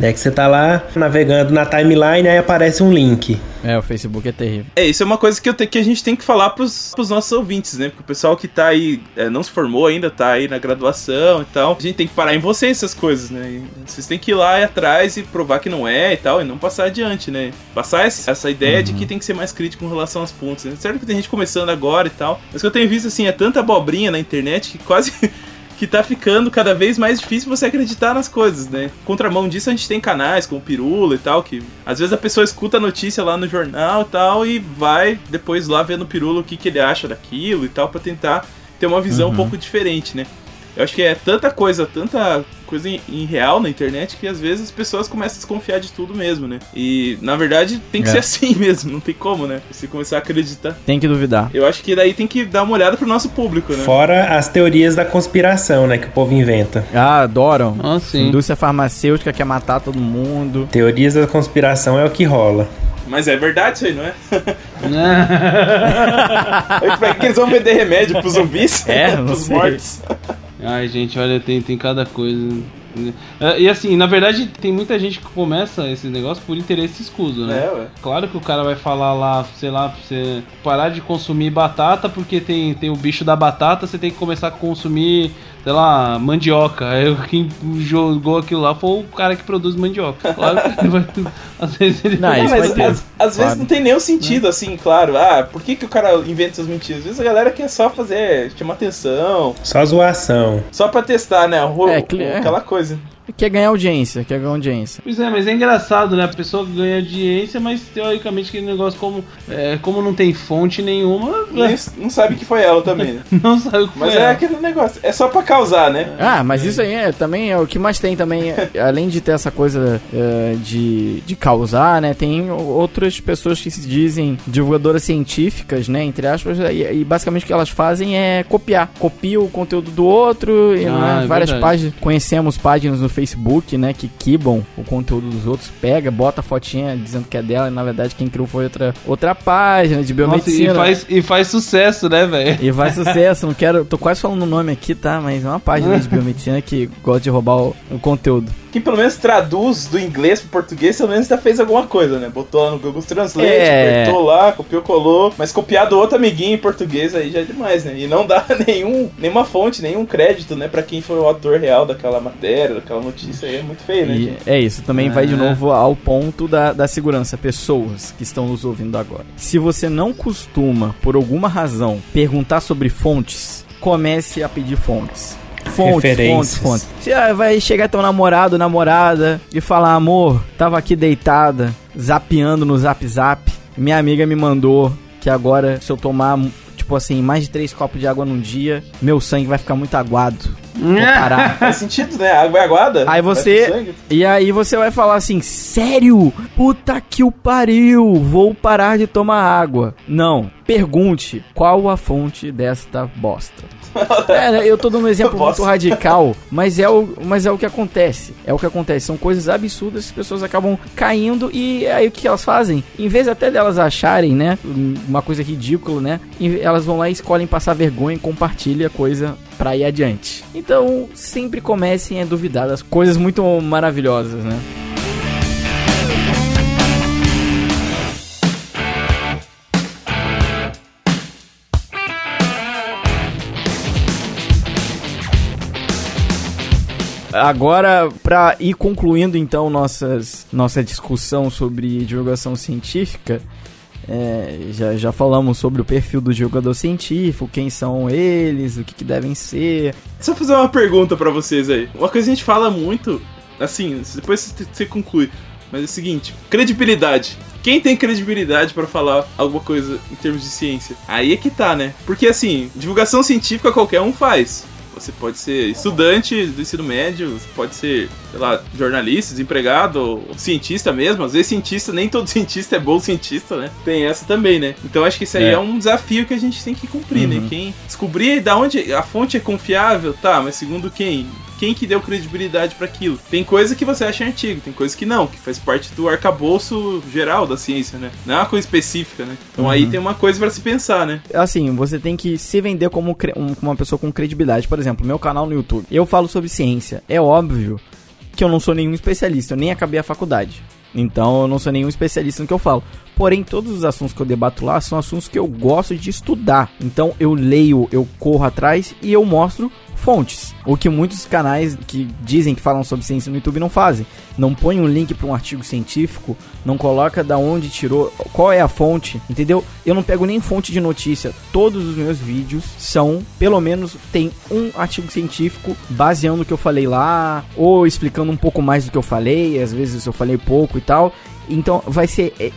É que você tá lá navegando na timeline, aí aparece um link. É, o Facebook é terrível. É, isso é uma coisa que, eu te, que a gente tem que falar pros, pros nossos ouvintes, né? Porque o pessoal que tá aí, é, não se formou ainda, tá aí na graduação e tal. A gente tem que parar em vocês essas coisas, né? E vocês têm que ir lá e atrás e provar que não é e tal, e não passar adiante, né? Passar essa, essa ideia de que tem que ser mais crítico com relação às pontes. Né? Certo que tem gente começando agora e tal, mas o que eu tenho visto, assim, é tanta abobrinha na internet que quase que tá ficando cada vez mais difícil você acreditar nas coisas, né? Contramão disso, a gente tem canais como Pirula e tal, que às vezes a pessoa escuta a notícia lá no jornal e tal e vai depois lá ver no Pirula o que, que ele acha daquilo e tal, para tentar ter uma visão Uhum. um pouco diferente, né? Eu acho que é tanta coisa, tanta coisa em, em real na internet que às vezes as pessoas começam a desconfiar de tudo mesmo, né? E na verdade tem que É. ser assim mesmo, não tem como, né? Você começar a acreditar. Tem que duvidar. Eu acho que daí tem que dar uma olhada pro nosso público, né? Fora as teorias da conspiração, né? Que o povo inventa. Ah, adoram. Ah, sim. Indústria farmacêutica quer matar todo mundo. Teorias da conspiração é o que rola. Mas é verdade isso aí, não é? Pra que eles vão vender remédio pros zumbis? É, pros mortos. Ai, gente, olha, tem, tem cada coisa. É, E assim, na verdade, tem muita gente que começa esse negócio por interesse escuso, né? É, ué. Claro que o cara vai falar lá, sei lá, pra você parar de consumir batata porque tem, tem o bicho da batata, você tem que começar a consumir, sei lá, mandioca. Aí quem jogou aquilo lá foi o cara que produz mandioca. Claro que ele vai. Às vezes ele Não, Não, mas vai ter. às, às vezes Claro. não tem nenhum sentido, assim, claro. Ah, por que, que o cara inventa essas mentiras? Às vezes a galera quer só fazer, chamar atenção, Só zoação. só pra testar, né? O- É, é. aquela coisa. Quer ganhar audiência, quer ganhar audiência. Pois é, mas é engraçado, né? A pessoa ganha audiência, mas teoricamente aquele negócio, como, é, como não tem fonte nenhuma, Nem- não sabe que foi ela também, né? não sabe o que Mas foi é ela. aquele negócio. É só pra causar, né? Ah, mas isso aí é, também é o que mais tem também, é, além de ter essa coisa é, de, de causar, né? Tem outras pessoas que se dizem divulgadoras científicas, né? Entre aspas, e, e basicamente o que elas fazem é copiar. Copia o conteúdo do outro, e, Ah, né, é várias verdade. páginas. Conhecemos páginas no Facebook, né? Que quibam o conteúdo dos outros, pega, bota a fotinha dizendo que é dela, e na verdade quem criou foi outra, outra página de Nossa, biomedicina. e, faz, e faz sucesso, né, velho? E vai sucesso, não quero. Tô quase falando o nome aqui, tá? Mas é uma página de biomedicina que gosta de roubar o, o conteúdo. Que pelo menos traduz do inglês pro português, pelo menos já fez alguma coisa, né? Botou lá no Google Translate, É. apertou lá, copiou, colou. Mas copiar do outro amiguinho em português aí já é demais, né? E não dá nenhum, nenhuma fonte, nenhum crédito, né? Pra quem foi o autor real daquela matéria, daquela notícia aí. É muito feio, né? E gente? é isso, também vai de É. novo ao ponto da, da segurança. Pessoas que estão nos ouvindo agora. Se você não costuma, por alguma razão, perguntar sobre fontes, comece a pedir fontes. Fontes, fontes, fontes. Você ah, vai chegar teu namorado, namorada e falar: amor, tava aqui deitada, zapeando no zap zap. Minha amiga me mandou que agora, se eu tomar, tipo assim, mais de três copos de água num dia, meu sangue vai ficar muito aguado. Vou parar. Faz sentido, né? A água é aguada. Aí você-. E aí você vai falar assim, sério? Puta que o pariu, vou parar de tomar água. Não, pergunte qual a fonte desta bosta. É, né, eu tô dando um exemplo muito radical, mas é, o, mas é o que acontece. É o que acontece. São coisas absurdas que as pessoas acabam caindo e aí o que elas fazem? Em vez até delas acharem, né, uma coisa ridícula, né, elas vão lá e escolhem passar vergonha e compartilham a coisa pra ir adiante. Então, sempre comecem a duvidar das coisas muito maravilhosas, né? Agora, pra ir concluindo então nossas, nossa discussão sobre divulgação científica, é, já, já falamos sobre o perfil do jogador científico, quem são eles, o que, que devem ser. Só fazer uma pergunta pra vocês aí. Uma coisa que a gente fala muito, assim, depois você- conclui. Mas é o seguinte, credibilidade. Quem tem credibilidade pra falar alguma coisa em termos de ciência? Aí é que tá, né? Porque assim, divulgação científica qualquer um faz. Você pode ser estudante do ensino médio, você pode ser, sei lá, jornalista, desempregado, ou cientista mesmo. Às vezes cientista, nem todo cientista é bom cientista, né? Tem essa também, né? Então acho que isso aí é, É. um desafio que a gente tem que cumprir, né? Uhum. Quem descobrir da onde a fonte é confiável, tá, mas segundo quem? Quem que deu credibilidade pra aquilo? Tem coisa que você acha antigo, tem coisa que não, que faz parte do arcabouço geral da ciência, né? Não é uma coisa específica, né? Então aí tem uma coisa pra se pensar, né? Assim, você tem que se vender como uma pessoa com credibilidade. Por exemplo, meu canal no YouTube, eu falo sobre ciência. É óbvio que eu não sou nenhum especialista, eu nem acabei a faculdade. Então eu não sou nenhum especialista no que eu falo. Porém, todos os assuntos que eu debato lá são assuntos que eu gosto de estudar. Então eu leio, eu corro atrás e eu mostro fontes. O que muitos canais que dizem que falam sobre ciência no YouTube não fazem. Não põe um link para um artigo científico, não coloca da onde tirou, qual é a fonte, entendeu? Eu não pego nem fonte de notícia. Todos os meus vídeos são, pelo menos, tem um artigo científico baseando o que eu falei lá, ou explicando um pouco mais do que eu falei, às vezes eu falei pouco e tal. Então vai ser é,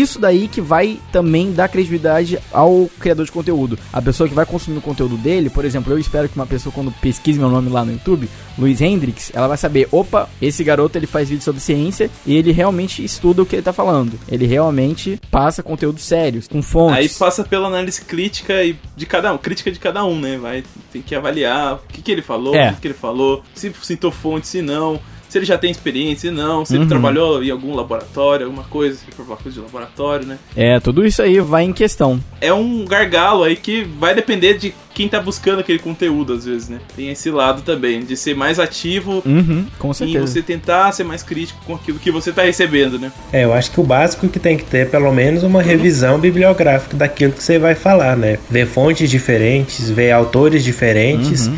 isso daí que vai também dar credibilidade ao criador de conteúdo. A pessoa que vai consumir o conteúdo dele, por exemplo, eu espero que uma pessoa quando pesquise meu nome lá no YouTube, Luiz Hendrix, ela vai saber, opa, esse garoto ele faz vídeo sobre ciência e ele realmente estuda o que ele tá falando. Ele realmente passa conteúdo sério, com fontes. Aí passa pela análise crítica e de cada um, crítica de cada um, né? Vai tem que avaliar o que, que ele falou, É. o que, que ele falou, se citou fonte, se não, se ele já tem experiência, não, se ele Uhum. trabalhou em algum laboratório, alguma coisa, se for falar coisa de laboratório, né? É, tudo isso aí vai em questão. é um gargalo aí que vai depender de quem tá buscando aquele conteúdo, às vezes, né? Tem esse lado também, de ser mais ativo Uhum, com e certeza. você tentar ser mais crítico com aquilo que você tá recebendo, né? É, eu acho que o básico que tem que ter, pelo menos, uma revisão bibliográfica daquilo que você vai falar, né? Ver fontes diferentes, ver autores diferentes,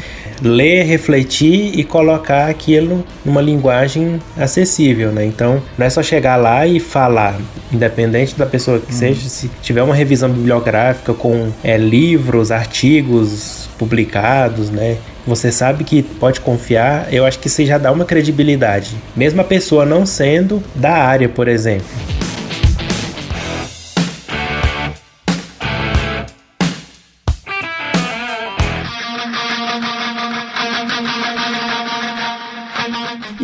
ler, refletir e colocar aquilo numa linguagem acessível, né? Então, não é só chegar lá e falar, independente da pessoa que seja, se tiver uma revisão bibliográfica com é, livros, artigos publicados, né? Você sabe que pode confiar, eu acho que você já dá uma credibilidade. Mesmo a pessoa não sendo da área, por exemplo.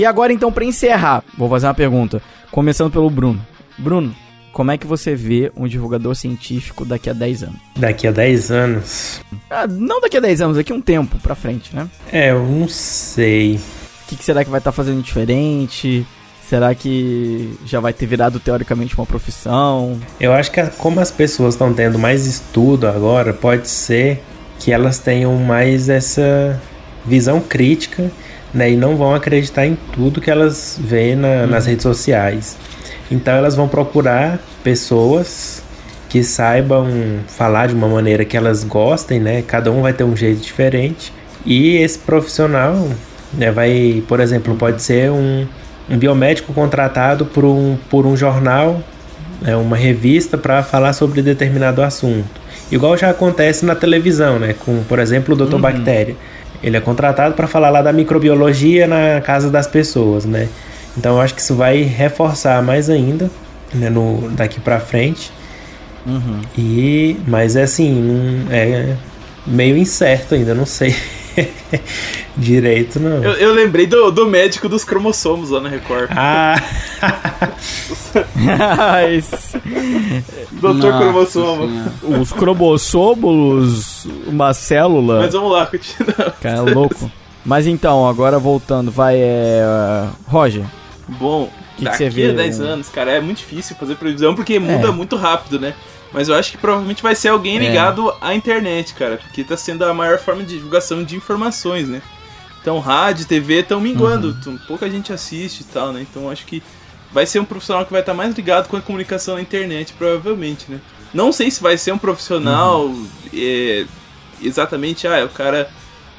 E agora então pra encerrar, vou fazer uma pergunta, começando pelo Bruno. Bruno, como é que você vê um divulgador científico daqui a 10 anos? Daqui a 10 anos. Ah, não daqui a 10 anos, daqui a um tempo pra frente, né? É, eu não sei. O que, que será que vai estar fazendo diferente? Será que já vai ter virado teoricamente uma profissão? Eu acho que como as pessoas estão tendo mais estudo agora, pode ser que elas tenham mais essa visão crítica, né? E não vão acreditar em tudo que elas veem na- nas redes sociais. Então elas vão procurar pessoas que saibam falar de uma maneira que elas gostem, né? Cada um vai ter um jeito diferente. E esse profissional, né, vai, por exemplo, pode ser um, um biomédico contratado por um, por um jornal né, uma revista para falar sobre determinado assunto. Igual já acontece na televisão, né, com, por exemplo, o Dr. Bactéria. Ele é contratado para falar lá da microbiologia na casa das pessoas, né? Então eu acho que isso vai reforçar mais ainda, né, no daqui para frente. E mas é assim, não- é meio incerto ainda, não sei direito não. Eu, eu lembrei do, do médico dos cromossomos lá na Record. Ah, Doutor Cromossomo. Senhora. Os cromossomos, uma célula. Mas vamos lá, continua. Cara, é louco. Mas então, agora voltando, vai é. Roger. Bom, que daqui você vê, a 10 um- anos, cara, é muito difícil fazer previsão porque muda É. muito rápido, né? Mas eu acho que provavelmente vai ser alguém É. ligado à internet, cara, porque tá sendo a maior forma de divulgação de informações, né? Então, rádio, TV estão minguando, Uhum. pouca gente assiste e tal, né? Então, acho que vai ser um profissional que vai estar mais ligado com a comunicação na internet, provavelmente, né? Não sei se vai ser um profissional Uhum. é, exatamente, ah, o cara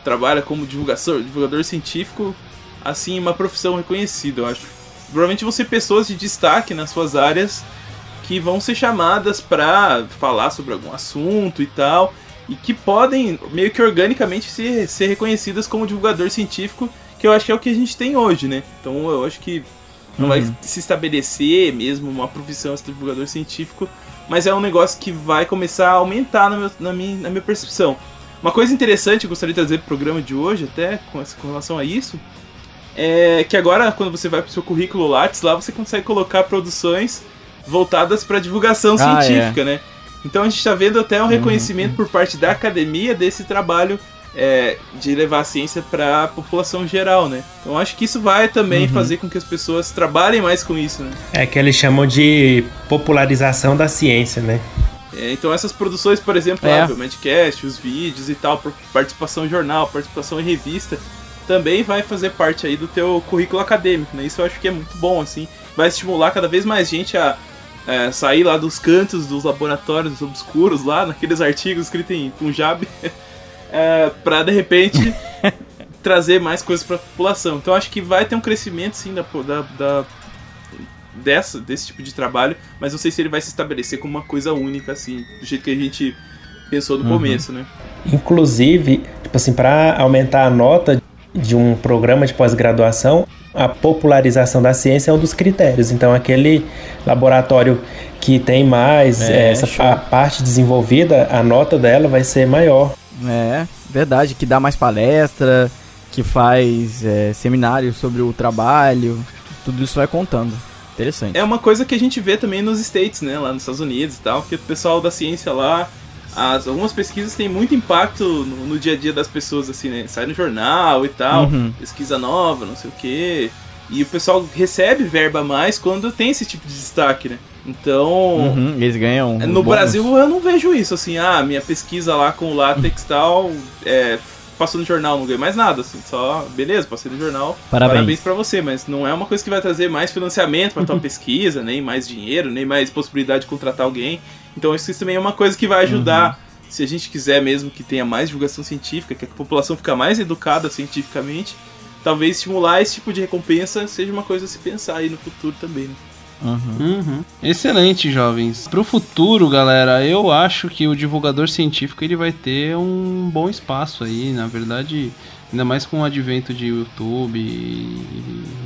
trabalha como divulgador, divulgador científico, assim, uma profissão reconhecida, eu acho. Provavelmente vão ser pessoas de destaque nas suas áreas que vão ser chamadas pra falar sobre algum assunto e tal, e que podem meio que organicamente ser, ser reconhecidas como divulgador científico, que eu acho que é o que a gente tem hoje, né? Então eu acho que não vai se estabelecer mesmo uma profissão esse divulgador científico, mas é um negócio que vai começar a aumentar na, meu- na minha, na minha percepção. Uma coisa interessante que eu gostaria de trazer pro programa de hoje, até com, essa- com relação a isso, é que agora, quando você vai pro seu currículo Lattes, lá você consegue colocar produções voltadas para divulgação Ah, científica, né? Então a gente está vendo até um reconhecimento por parte da academia desse trabalho é, de levar a ciência para a população geral, né? Então acho que isso vai também fazer com que as pessoas trabalhem mais com isso, né? é que eles chamam de popularização da ciência, né? É, então essas produções, por exemplo, É. lá, o Madcast, os vídeos e tal, participação em jornal, participação em revista, também vai fazer parte aí do teu currículo acadêmico, né? Isso eu acho que é muito bom, assim. Vai estimular cada vez mais gente a é, sair lá dos cantos dos laboratórios obscuros lá, naqueles artigos escritos em Punjab, é, para de repente trazer mais coisas para a população. Então acho que vai ter um crescimento sim da, da, da, dessa, desse tipo de trabalho, mas não sei se ele vai se estabelecer como uma coisa única assim, do jeito que a gente pensou no uhum. começo, né? Inclusive, tipo assim, para aumentar a nota de um programa de pós-graduação, a popularização da ciência é um dos critérios. Então, aquele laboratório que tem mais é, essa parte desenvolvida, a nota dela vai ser maior. É, verdade, que dá mais palestra, que faz é, seminários sobre o trabalho, tudo isso vai contando. Interessante. É uma coisa que a gente vê também nos States, né, lá nos Estados Unidos e tal, que o pessoal da ciência lá as, algumas pesquisas têm muito impacto no, no, dia a dia das pessoas, assim, né? Sai no jornal e tal, uhum. pesquisa nova, não sei o quê. E o pessoal recebe verba mais quando tem esse tipo de destaque, né? Então. Uhum, eles ganham. No Brasil eu não vejo isso, assim, ah, minha pesquisa lá com o látex tal é, passou no jornal, não ganhei mais nada, assim, só, beleza, passei no jornal, parabéns, parabéns para você, mas não é uma coisa que vai trazer mais financiamento para tua pesquisa, nem mais dinheiro, nem mais possibilidade de contratar alguém. Então isso também é uma coisa que vai ajudar, uhum. se a gente quiser mesmo que tenha mais divulgação científica, que a população fique mais educada cientificamente, talvez estimular esse tipo de recompensa seja uma coisa a se pensar aí no futuro também. Né? Uhum. Uhum. Excelente, jovens. Pro futuro, galera, eu acho que o divulgador científico ele vai ter um bom espaço aí. Na verdade, ainda mais com o advento de YouTube,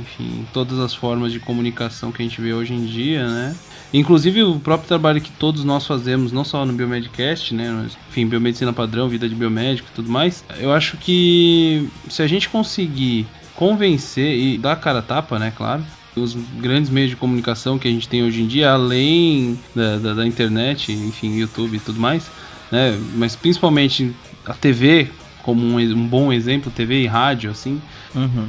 enfim, todas as formas de comunicação que a gente vê hoje em dia, né? Inclusive o próprio trabalho que todos nós fazemos, não só no Biomedcast, né? Enfim, biomedicina padrão, vida de biomédico e tudo mais. Eu acho que se a gente conseguir convencer e dar cara a tapa, né, claro, os grandes meios de comunicação que a gente tem hoje em dia, além da, da, da internet, enfim, YouTube e tudo mais, né? Mas principalmente a TV como um, um bom exemplo, TV e rádio, assim. Uhum.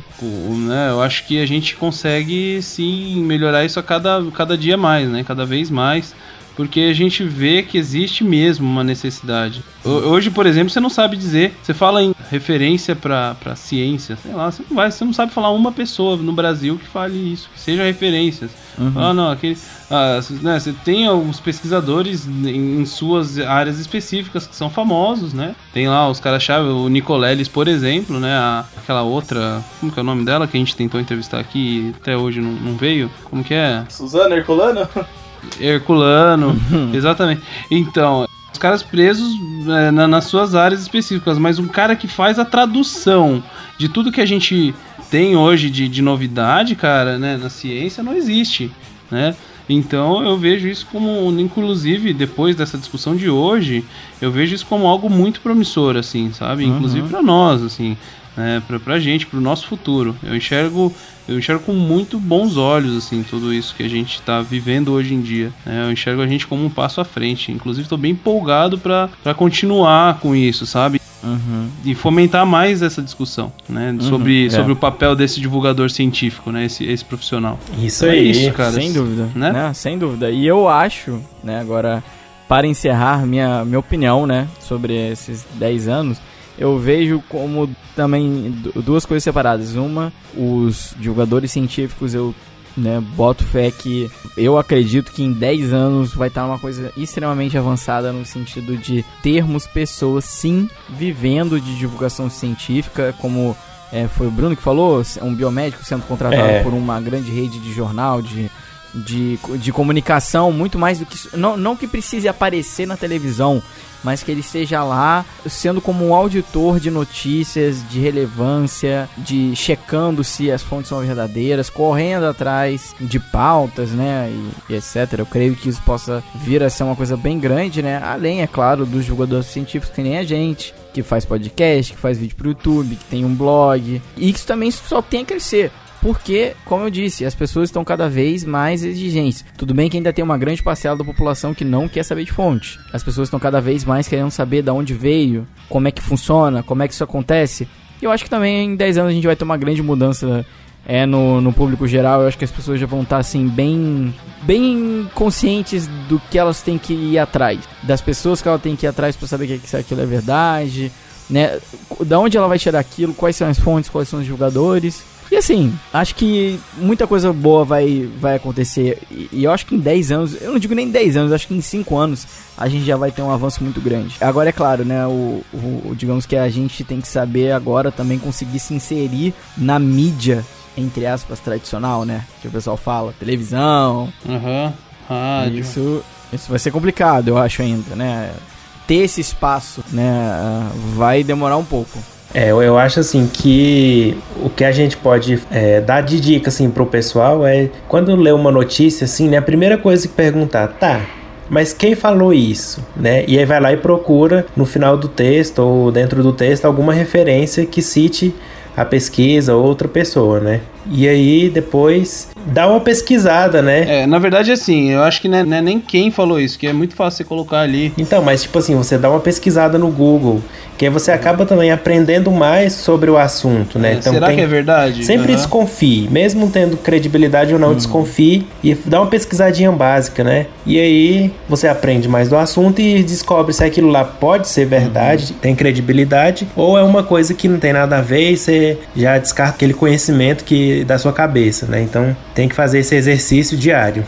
Né, eu acho que a gente consegue sim melhorar isso a cada, cada dia mais, né? Cada vez mais porque a gente vê que existe mesmo uma necessidade. Hoje, por exemplo, você não sabe dizer, você fala em referência para ciência, sei lá, você não, vai, você não sabe falar uma pessoa no Brasil que fale isso, que seja referências. Uhum. Ah, não, aquele, ah, né, você tem alguns pesquisadores em, em, suas áreas específicas que são famosos, né? Tem lá os caras-chave, o Nicoleles, por exemplo, né? A, aquela outra, como que é o nome dela que a gente tentou entrevistar aqui e até hoje não, não veio? Como que é? Suzana Herculano? Herculano, uhum. exatamente. Então, os caras presos é, na, nas suas áreas específicas, mas um cara que faz a tradução de tudo que a gente tem hoje de, de novidade, cara, né, na ciência não existe, né? Então eu vejo isso como, inclusive depois dessa discussão de hoje, eu vejo isso como algo muito promissor, assim, sabe? Uhum. Inclusive para nós, assim, né? Pra, pra gente, pro nosso futuro. Eu enxergo eu enxergo com muito bons olhos assim tudo isso que a gente está vivendo hoje em dia. Né? Eu enxergo a gente como um passo à frente. Inclusive estou bem empolgado para continuar com isso, sabe? Uhum. E fomentar mais essa discussão, né? Uhum, sobre, é. sobre o papel desse divulgador científico, né? Esse, esse profissional. Isso então é aí, isso, cara. Sem dúvida, né? né? Sem dúvida. E eu acho, né? Agora, para encerrar minha, minha opinião, né? Sobre esses 10 anos, eu vejo como também duas coisas separadas. Uma, os divulgadores científicos, eu né, boto fé que eu acredito que em 10 anos vai estar uma coisa extremamente avançada no sentido de termos pessoas sim vivendo de divulgação científica, como é, foi o Bruno que falou, um biomédico sendo contratado é. por uma grande rede de jornal, de, de, de comunicação, muito mais do que. Não, não que precise aparecer na televisão, mas que ele esteja lá sendo como um auditor de notícias de relevância, de checando se as fontes são verdadeiras, correndo atrás de pautas, né, e, e etc. Eu creio que isso possa vir a ser uma coisa bem grande, né, além, é claro, dos divulgadores científicos que nem a gente, que faz podcast, que faz vídeo pro YouTube, que tem um blog, e isso também só tem a crescer. Porque, como eu disse, as pessoas estão cada vez mais exigentes. Tudo bem que ainda tem uma grande parcela da população que não quer saber de fonte. As pessoas estão cada vez mais querendo saber de onde veio, como é que funciona, como é que isso acontece. E eu acho que também em 10 anos a gente vai ter uma grande mudança é, no, no público geral. Eu acho que as pessoas já vão estar assim bem bem conscientes do que elas têm que ir atrás, das pessoas que elas têm que ir atrás para saber que aquilo é verdade, né? Da onde ela vai tirar aquilo, quais são as fontes, quais são os jogadores. E assim, acho que muita coisa boa vai, vai acontecer. E, e eu acho que em 10 anos, eu não digo nem 10 anos, acho que em 5 anos a gente já vai ter um avanço muito grande. Agora é claro, né? O, o, digamos que a gente tem que saber agora também conseguir se inserir na mídia, entre aspas, tradicional, né? Que o pessoal fala, televisão. Aham. Rádio. Isso, isso vai ser complicado, eu acho ainda, né? Ter esse espaço, né? Vai demorar um pouco. É, eu, acho assim que o que a gente pode é, dar de dica assim pro pessoal é quando lê uma notícia assim, né, a primeira coisa que perguntar, tá, mas quem falou isso, né? E aí vai lá e procura no final do texto ou dentro do texto alguma referência que cite a pesquisa ou outra pessoa, né? E aí depois dá uma pesquisada, né? É, na verdade, assim, eu acho que não é, não é nem quem falou isso, que é muito fácil você colocar ali. Então, mas tipo assim, você dá uma pesquisada no Google, que aí você acaba também aprendendo mais sobre o assunto, né? É, então, será tem- que é verdade? Sempre Aham. desconfie, mesmo tendo credibilidade ou não, desconfie e dá uma pesquisadinha básica, né? E aí você aprende mais do assunto e descobre se aquilo lá pode ser verdade, tem credibilidade, ou é uma coisa que não tem nada a ver e você já descarta aquele conhecimento que da sua cabeça, né? Então tem que fazer esse exercício diário.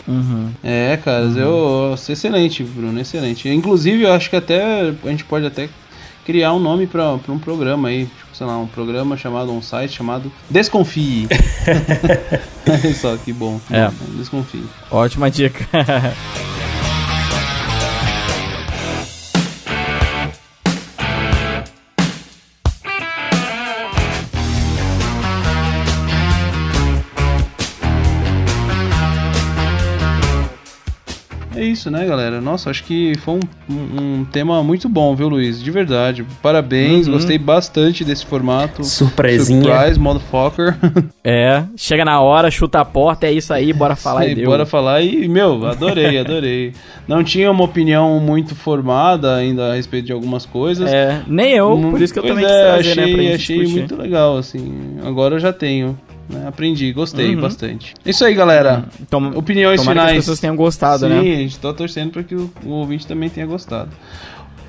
É, cara, eu, excelente, Bruno, excelente. Inclusive, eu acho que até a gente pode até criar um nome pra, pra um programa aí, tipo, sei lá, um programa chamado, um site chamado Desconfie. Olha só que bom. É. bom, Desconfie. Ótima dica. isso, né, galera? Nossa, acho que foi um, um- um tema muito bom, viu, Luiz? De verdade. Parabéns, Uhum. gostei bastante desse formato. Surpresinha. Surprise, motherfucker. é, chega na hora, chuta a porta, é isso aí, bora falar Sim, e deu. Bora falar e, meu, adorei, adorei. Não tinha uma opinião muito formada ainda a respeito de algumas coisas. É, nem eu, Hum, por isso que eu também é, quis trazer, achei, né, pra gente achei discutir. muito legal, assim. Agora eu já tenho. Né? Aprendi, gostei Uhum. bastante. Isso aí, galera. Tom- Opiniões tomara finais. que as pessoas tenham gostado, Sim, né? a gente tá torcendo para que o, o ouvinte também tenha gostado.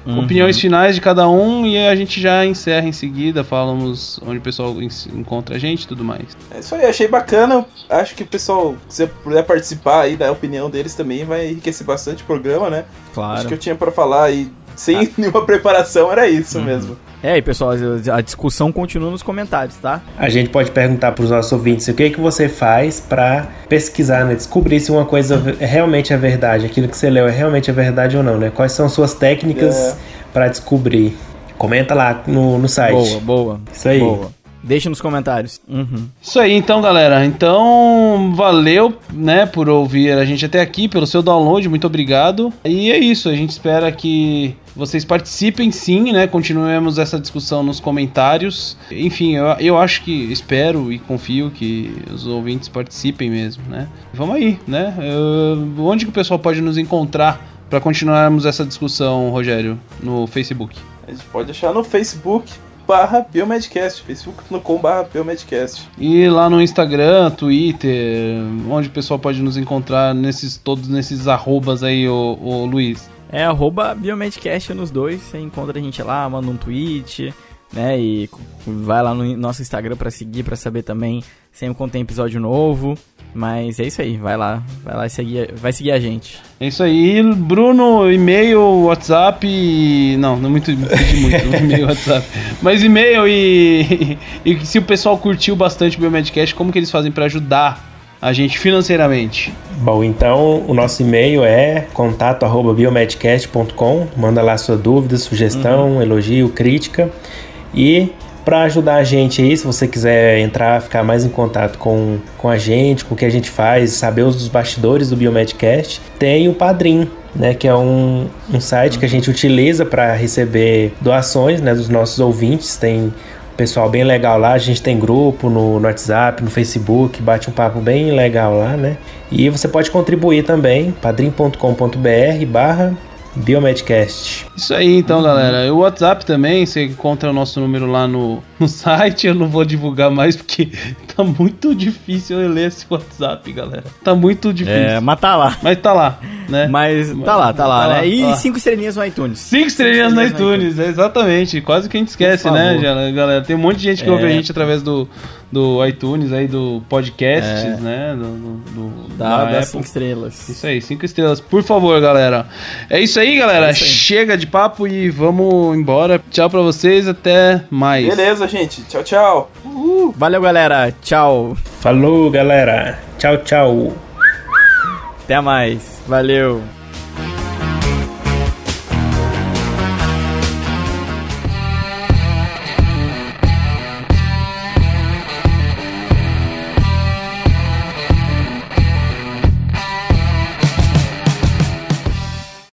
Uhum. Opiniões finais de cada um e a gente já encerra em seguida, falamos onde o pessoal en- encontra a gente e tudo mais. É isso aí, achei bacana. Acho que o pessoal, se puder participar aí da opinião deles também, vai enriquecer bastante o programa, né? Acho Claro. que eu tinha pra falar aí, sem nenhuma preparação, era isso mesmo. É, e pessoal, a discussão continua nos comentários, tá? A gente pode perguntar para os nossos ouvintes o que que você faz para pesquisar, né? Descobrir se uma coisa é realmente é verdade, aquilo que você leu é realmente é verdade ou não, né? Quais são suas técnicas É. para descobrir? Comenta lá no, no site. Boa, boa. Isso aí. Boa. Deixa nos comentários. Uhum. Isso aí, então, galera. Então, valeu, né, por ouvir a gente até aqui, pelo seu download, muito obrigado. E é isso, a gente espera que vocês participem sim, né? Continuemos essa discussão nos comentários. Enfim, eu, eu acho que, espero e confio que os ouvintes participem mesmo, né? Vamos aí, né? Eu- onde que o pessoal pode nos encontrar para continuarmos essa discussão, Rogério? No Facebook. A gente pode achar no Facebook barra Biomedcast, facebook.com barra Biomedcast. E lá no Instagram, Twitter, onde o pessoal pode nos encontrar nesses todos nesses arrobas aí, ô, ô Luiz. É arroba Biomedcast nos dois. Você encontra a gente lá, manda um tweet, né? E vai lá no nosso Instagram pra seguir, pra saber também sempre quando tem episódio novo. Mas é isso aí, vai lá, vai lá e seguir, vai seguir a gente. É isso aí, Bruno, e-mail, WhatsApp. e- Não, não muito, não pedi muito, e-mail, WhatsApp. Mas e-mail e, e se o pessoal curtiu bastante o Biomedcast, como que eles fazem pra ajudar a gente financeiramente? Bom, então o nosso e-mail é contato@biomedcast.com. Manda lá sua dúvida, sugestão, elogio, crítica. E para ajudar a gente aí, se você quiser entrar, ficar mais em contato com, com a gente, com o que a gente faz, saber os dos bastidores do Biomedcast, tem o Padrim, né, que é um, um site que a gente utiliza para receber doações, né, dos nossos ouvintes. Tem pessoal bem legal lá. A gente tem grupo no, no WhatsApp, no Facebook, bate um papo bem legal lá, né? E você pode contribuir também, padrim.com.br barra Biomedcast. Isso aí, então, galera. O WhatsApp também, você encontra o nosso número lá no, no site, eu não vou divulgar mais porque tá muito difícil eu ler esse WhatsApp, galera. Tá muito difícil. É, mas tá lá. Mas tá lá, né? Mas tá lá, tá lá, Tá lá, né? E tá lá. cinco estrelinhas no iTunes. Cinco estrelinhas no iTunes, exatamente. Quase que a gente esquece, né, galera? Tem um monte de gente que É. ouve a gente através do, do iTunes aí, do podcasts, É. né? Do, do, do- Dá, da Apple. cinco estrelas. Isso aí, cinco estrelas, por favor, galera. É isso aí, galera. É isso aí. Chega de papo e vamos embora. Tchau pra vocês, até mais. Beleza, gente. Tchau, tchau. Valeu, galera. Tchau. Falou, galera. Tchau, tchau. Até mais. Valeu.